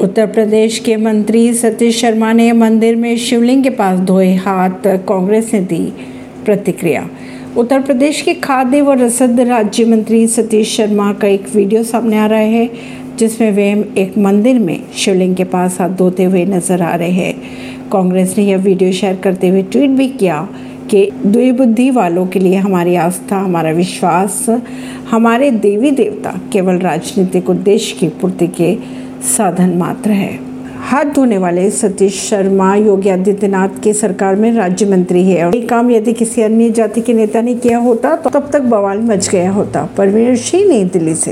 उत्तर प्रदेश के मंत्री सतीश शर्मा ने मंदिर में शिवलिंग के पास धोए हाथ, कांग्रेस ने दी प्रतिक्रिया। उत्तर प्रदेश के खाद्य व रसद राज्य मंत्री सतीश शर्मा का एक वीडियो सामने आ रहा है, जिसमें वे एक मंदिर में शिवलिंग के पास हाथ धोते हुए नज़र आ रहे हैं। कांग्रेस ने यह वीडियो शेयर करते हुए ट्वीट भी किया कि, द्विबुद्धि वालों के लिए हमारी आस्था, हमारा विश्वास, हमारे देवी देवता केवल राजनीतिक उद्देश्य की पूर्ति के साधन मात्र है। हाथ धोने वाले सतीश शर्मा, योगी आदित्यनाथ के सरकार में राज्य मंत्री है और ये काम यदि किसी अन्य जाति के नेता ने किया होता तो तब तक बवाल मच गया होता। परवीन सिंह नई दिल्ली से।